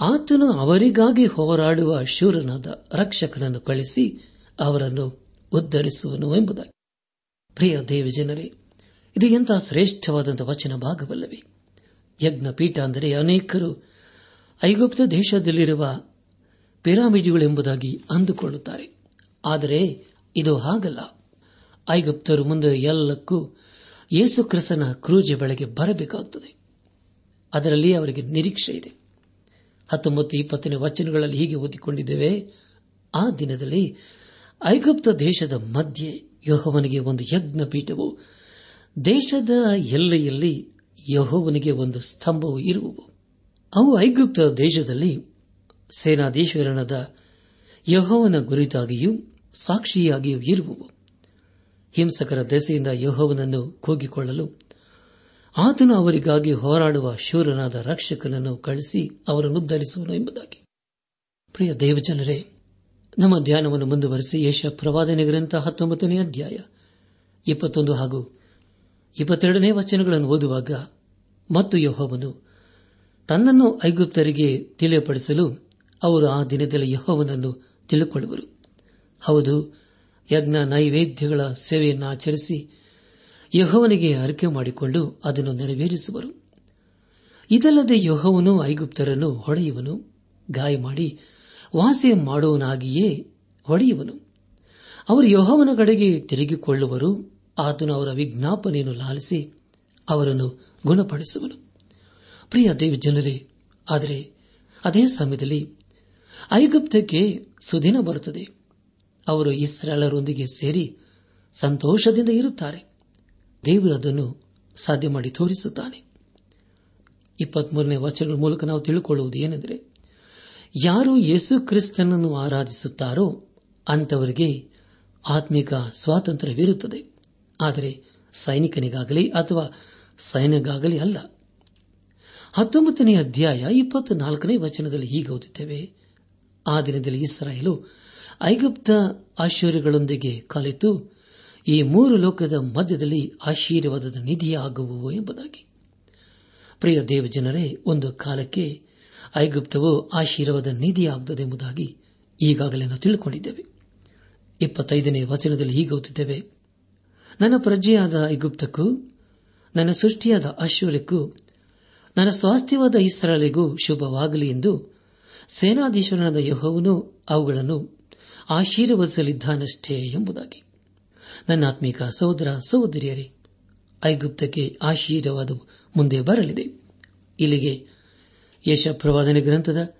ಆತನು ಅವರಿಗಾಗಿ ಹೋರಾಡುವ ಶೂರನಾದ ರಕ್ಷಕನನ್ನು ಕಳಿಸಿ ಅವರನ್ನು ಉದ್ದರಿಸುವನು ಎಂಬುದಾಗಿ. ಪ್ರಿಯ ದೇವಜನರೇ ಇದು ಎಂಥ ಶ್ರೇಷ್ಠವಾದಂಥ ವಚನ ಭಾಗವಲ್ಲವೇ? ಯಜ್ಞಪೀಠ ಅಂದರೆ ಅನೇಕರು ಐಗುಪ್ತ ದೇಶದಲ್ಲಿರುವ ಪಿರಾಮಿಡ್ಗಳೆಂಬುದಾಗಿ ಅಂದುಕೊಳ್ಳುತ್ತಾರೆ. ಆದರೆ ಇದು ಹಾಗಲ್ಲ. ಐಗುಪ್ತರು ಮುಂದೆ ಎಲ್ಲಕ್ಕೂ ಯೇಸುಕ್ರಿಸ್ತನ ಕ್ರೂಜೆ ಬೆಳಗ್ಗೆ ಬರಬೇಕಾಗುತ್ತದೆ ಅದರಲ್ಲಿ ಅವರಿಗೆ ನಿರೀಕ್ಷೆ ಇದೆ ಹತ್ತೊಂಬತ್ತು ಇಪ್ಪತ್ತನೇ ವಚನಗಳಲ್ಲಿ ಹೀಗೆ ಓದಿಕೊಂಡಿದ್ದೇವೆ, ಆ ದಿನದಲ್ಲಿ ಐಗುಪ್ತ ದೇಶದ ಮಧ್ಯೆ ಯಹೋವನಿಗೆ ಒಂದು ಯಜ್ಞ ಪೀಠವು ದೇಶದ ಎಲ್ಲೆಯಲ್ಲಿ ಯಹೋವನಿಗೆ ಒಂದು ಸ್ತಂಭವು ಇರುವವು. ಅವು ಐಗುಪ್ತ ದೇಶದಲ್ಲಿ ಸೇನಾಧೀಶ್ವರನದ ಯಹೋವನ ಗುರಿತಾಗಿಯೂ ಸಾಕ್ಷಿಯಾಗಿಯೂ ಇರುವವು. ಹಿಂಸಕರ ದೆಸೆಯಿಂದ ಯಹೋವನನ್ನು ಕೂಗಿಕೊಳ್ಳಲು ಆತನು ಅವರಿಗಾಗಿ ಹೋರಾಡುವ ಶೂರನಾದ ರಕ್ಷಕನನ್ನು ಕಳಿಸಿ ಅವರನ್ನು ಧರಿಸುವನು ಎಂಬುದಾಗಿ. ಪ್ರಿಯ ದೇವಜನರೇ, ನಮ್ಮ ಧ್ಯಾನವನ್ನು ಮುಂದುವರೆಸಿ ಯಶ ಪ್ರವಾದನೆ ಗ್ರಂಥ ಹತ್ತೊಂಬತ್ತನೇ ಅಧ್ಯಾಯ ಇಪ್ಪತ್ತೊಂದು ಹಾಗೂ ಇಪ್ಪತ್ತೆರಡನೇ ವಚನಗಳನ್ನು ಓದುವಾಗ ಮತ್ತು ಯಹೋವನು ತನ್ನನ್ನು ಐಗುಪ್ತರಿಗೆ ತಿಳಿಯಪಡಿಸಲು ಅವರು ಆ ದಿನದಲ್ಲಿ ಯಹೋವನನ್ನು ತಿಳಿದುಕೊಳ್ಳುವರು. ಹೌದು, ಯಜ್ಞ ನೈವೇದ್ಯಗಳ ಸೇವೆಯನ್ನು ಆಚರಿಸಿ ಯಹೋವನಿಗೆ ಅರಿಕೆ ಮಾಡಿಕೊಂಡು ಅದನ್ನು ನೆರವೇರಿಸುವರು. ಇದಲ್ಲದೆ ಯಹೋವನು ಐಗುಪ್ತರನ್ನು ಹೊಡೆಯುವನು ಗಾಯ ಮಾಡಿ ವಾಸಿ ಮಾಡುವನಾಗಿಯೇ ಹೊಡೆಯುವನು. ಅವರು ಯಹೋವನ ಕಡೆಗೆ ತಿರುಗಿಕೊಳ್ಳುವರು, ಆತನು ಅವರ ವಿಜ್ಞಾಪನೆಯನ್ನು ಲಾಲಿಸಿ ಅವರನ್ನು ಗುಣಪಡಿಸುವನು. ಪ್ರಿಯ ದೇವ ಜನರೇ ಆದರೆ ಅದೇ ಸಮಯದಲ್ಲಿ ಐಗುಪ್ತಕ್ಕೆ ಸುದಿನ ಬರುತ್ತದೆ. ಅವರು ಇಸ್ರಾಲರೊಂದಿಗೆ ಸೇರಿ ಸಂತೋಷದಿಂದ ಇರುತ್ತಾರೆ. ದೇವರು ಅದನ್ನು ಸಾಧ್ಯ ಮಾಡಿ ತೋರಿಸುತ್ತಾನೆ. ಇಪ್ಪತ್ಮೂರನೇ ವಚನಗಳ ಮೂಲಕ ನಾವು ತಿಳಿದುಕೊಳ್ಳುವುದು ಏನೆಂದರೆ, ಯಾರು ಯೇಸು ಕ್ರಿಸ್ತನನ್ನು ಆರಾಧಿಸುತ್ತಾರೋ ಅಂತವರಿಗೆ ಆತ್ಮಿಕ ಸ್ವಾತಂತ್ರ್ಯವಿರುತ್ತದೆ. ಆದರೆ ಸೈನಿಕನಿಗಾಗಲಿ ಅಥವಾ ಸೈನ್ಯಗಾಗಲಿ ಅಲ್ಲ. ಹತ್ತೊಂಬತ್ತನೇ ಅಧ್ಯಾಯ ಇಪ್ಪತ್ನಾಲ್ಕನೇ ವಚನದಲ್ಲಿ ಹೀಗೆ ಓದುತ್ತೇವೆ, ಆ ದಿನದಲ್ಲಿ ಇಸ್ರಾಯೇಲು ಐಗುಪ್ತ ಆಶ್ಚರ್ಯಗಳೊಂದಿಗೆ ಕಲಿತು ಈ ಮೂರು ಲೋಕದ ಮಧ್ಯದಲ್ಲಿ ಆಶೀರ್ವಾದದ ನಿಧಿಯಾಗುವು ಎಂಬುದಾಗಿ. ಪ್ರಿಯ ದೇವಜನರೇ, ಒಂದು ಕಾಲಕ್ಕೆ ಐಗುಪ್ತವು ಆಶೀರ್ವಾದ ನಿಧಿಯಾಗುತ್ತದೆ ಎಂಬುದಾಗಿ ಈಗಾಗಲೇ ನಾವು ತಿಳಿದುಕೊಂಡಿದ್ದೇವೆ ಇಪ್ಪತ್ತೈದನೇ ವಚನದಲ್ಲಿ ಹೀಗೆ ಓದುತ್ತೇವೆ ನನ್ನ ಪ್ರಜೆಯಾದ ಐಗುಪ್ತಕ್ಕೂ, ನನ್ನ ಸೃಷ್ಟಿಯಾದ ಅಶ್ವರಕ್ಕೂ ನನ್ನ ಸ್ವಾಸ್ಥ್ಯವಾದ ಇಸ್ರಾಲಿಗೂ ಶುಭವಾಗಲಿ ಎಂದು ಸೇನಾಧೀಶ್ವರನಾದ ಯಹೋವನು ಅವುಗಳನ್ನು ಆಶೀರ್ವದಿಸಲಿದ್ದಾನಷ್ಟೇ ಎಂಬುದಾಗಿ. ನನ್ನ ಆತ್ಮಿಕ ಸಹೋದರ ಸಹೋದರಿಯರೇ, ಐಗುಪ್ತಕ್ಕೆ ಆಶೀರ್ವಾದ ಮುಂದೆ ಬರಲಿದೆ. ಇಲ್ಲಿಗೆ ಯಶ ಪ್ರವಾದನೆ ಗ್ರಂಥದ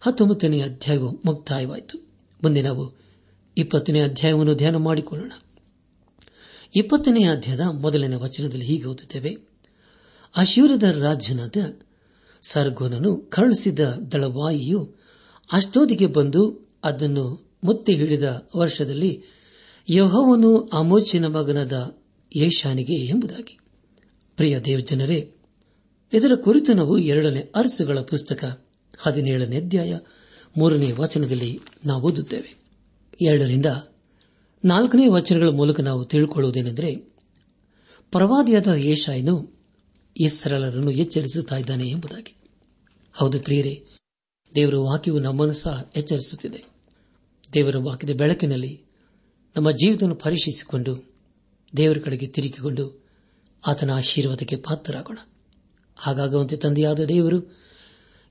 ಹತ್ತೊಂಬತ್ತನೇ ಅಧ್ಯಾಯವು ಮುಕ್ತಾಯವಾಯಿತು. ಮುಂದೆ ನಾವು ಇಪ್ಪತ್ತನೇ ಅಧ್ಯಾಯವನ್ನು ಧ್ಯಾನ ಮಾಡಿಕೊಳ್ಳೋಣ. ಇಪ್ಪತ್ತನೇ ಅಧ್ಯಾಯದ ಮೊದಲನೇ ವಚನದಲ್ಲಿ ಹೀಗೆ ಓದುತ್ತೇವೆ. ಅಶೂರದ ರಾಜ್ಯನಾದ ಸರ್ಗೋನನು ಕರುಳಿಸಿದ ದಳವಾಯಿಯು ಅಷ್ಟೋದಿಗೆ ಬಂದು ಅದನ್ನು ಮುತ್ತಿ ಹಿಡಿದ ವರ್ಷದಲ್ಲಿ ಯಹೋವನು ಅಮೋಚಿನ ಮಗನದ ಏಷಾನಿಗೆ ಎಂಬುದಾಗಿ. ಪ್ರಿಯ ದೇವಜನರೇ, ಇದರ ಕುರಿತು ನಾವು ಎರಡನೇ ಅರಸುಗಳ ಪುಸ್ತಕ ಹದಿನೇಳನೇ ಅಧ್ಯಾಯ ಮೂರನೇ ವಚನದಲ್ಲಿ ನಾವು ಓದುತ್ತೇವೆ. ಎರಡರಿಂದ ನಾಲ್ಕನೇ ವಚನಗಳ ಮೂಲಕ ನಾವು ತಿಳ್ಕೊಳ್ಳುವುದೇನೆಂದರೆ, ಪ್ರವಾದಿಯಾದ ಯೇಷಾಯನು ಇಸ್ರಲರನ್ನು ಎಚ್ಚರಿಸುತ್ತಿದ್ದಾನೆ ಎಂಬುದಾಗಿ. ಹೌದು ಪ್ರಿಯರೇ, ದೇವರ ವಾಕ್ಯವು ನಮ್ಮನ್ನು ಸಹ ಎಚ್ಚರಿಸುತ್ತಿದೆ. ದೇವರ ವಾಕ್ಯದ ಬೆಳಕಿನಲ್ಲಿ ನಮ್ಮ ಜೀವಿತವನ್ನು ಪರೀಕ್ಷಿಸಿಕೊಂಡು, ದೇವರ ಕಡೆಗೆ ತಿರುಗಿಕೊಂಡು ಆತನ ಆಶೀರ್ವಾದಕ್ಕೆ ಪಾತ್ರರಾಗೋಣ. ಹಾಗಾಗುವಂತೆ ತಂದೆಯಾದ ದೇವರು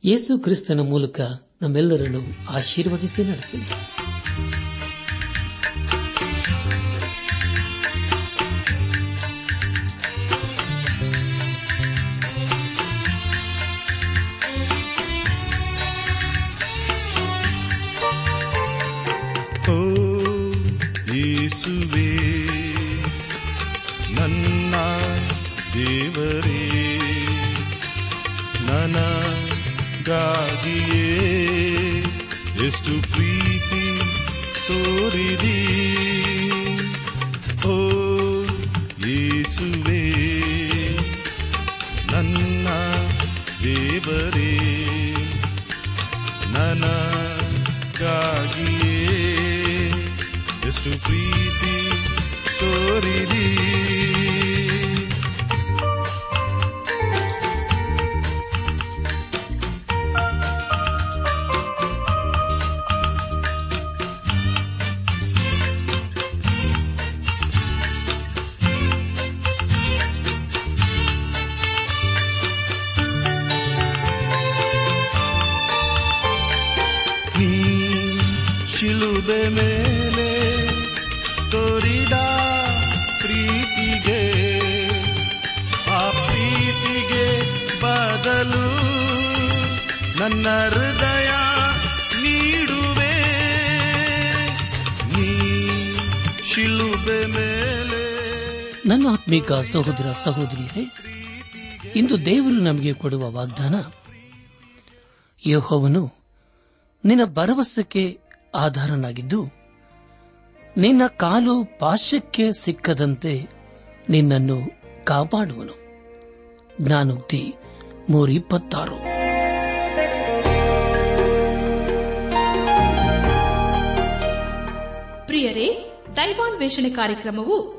ಯೇಸು ಕ್ರಿಸ್ತನ ಮೂಲಕ ನಮ್ಮೆಲ್ಲರನ್ನು ಆಶೀರ್ವದಿಸಿ ನಡೆಸಲಿ. ಎಷ್ಟು ಪ್ರೀತಿ ತೋರಿದಿ. ಓ ಯೇಸುವೆ ನನ್ನ ದೇವರೇ ನನಗಾಗಿಯೇ ಎಷ್ಟು ಪ್ರೀತಿ ತೋರಿದಿ. ಸಹೋದರ ಸಹೋದರಿಯರೇ, ಇಂದು ದೇವರು ನಮಗೆ ಕೊಡುವ ವಾಗ್ದಾನ, ಯಹೋವನು ನಿನ್ನ ಭರವಸೆಗೆ ಆಧಾರನಾಗಿದ್ದು, ನಿನ್ನ ಕಾಲು ಪಾಶಕ್ಕೆ ಸಿಕ್ಕದಂತೆ ನಿನ್ನನ್ನು ಕಾಪಾಡುವನು. ಜ್ಞಾನೋಕ್ತಿ ಮೂರಿಪ್ಪತ್ತಾರು ಪ್ರಿಯರೇ, ದೈವಾನ್ವೇಷಣೆ ಕಾರ್ಯಕ್ರಮವು